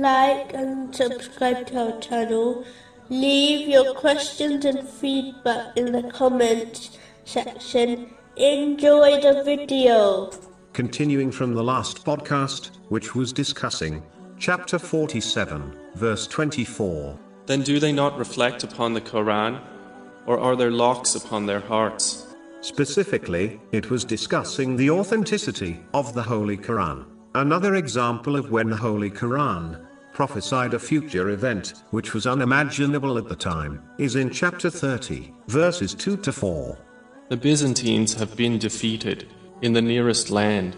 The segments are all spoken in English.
like and subscribe to our channel. Leave your questions and feedback in the comments section. Enjoy the video. Continuing from the last podcast, which was discussing chapter 47, verse 24. Then do they not reflect upon the Quran, or are there locks upon their hearts? Specifically, it was discussing the authenticity of the Holy Quran. Another example of when the Holy Quran prophesied a future event, which was unimaginable at the time, is in chapter 30, verses 2 to 4. The Byzantines have been defeated in the nearest land,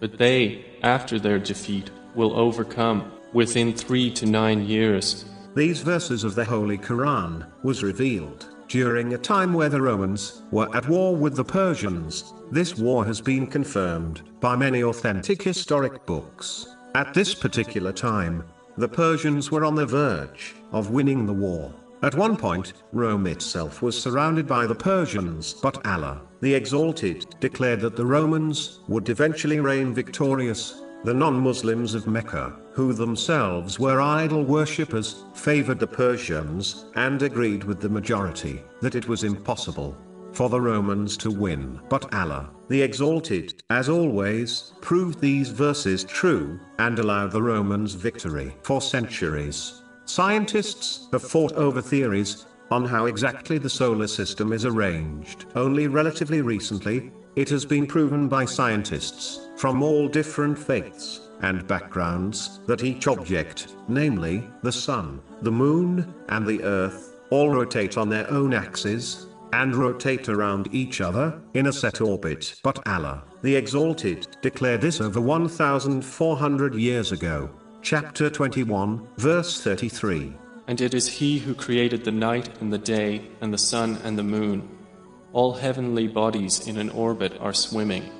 but they, after their defeat, will overcome within three to nine years. These verses of the Holy Quran was revealed during a time where the Romans were at war with the Persians. This war has been confirmed by many authentic historic books. At this particular time, the Persians were on the verge of winning the war. At one point, Rome itself was surrounded by the Persians, but Allah, the Exalted, declared that the Romans would eventually reign victorious the non-Muslims of Mecca, who themselves were idol worshippers, favored the Persians, and agreed with the majority, that it was impossible for the Romans to win. But Allah, the Exalted, as always, proved these verses true, and allowed the Romans victory for centuries. Scientists have fought over theories on how exactly the solar system is arranged. Only relatively recently, it has been proven by scientists from all different faiths and backgrounds that each object, namely the sun, the moon, and the earth, all rotate on their own axes and rotate around each other in a set orbit. But Allah, the Exalted, declared this over 1400 years ago. Chapter 21, verse 33. And it is He who created the night and the day, and the sun and the moon. All heavenly bodies in an orbit are swimming.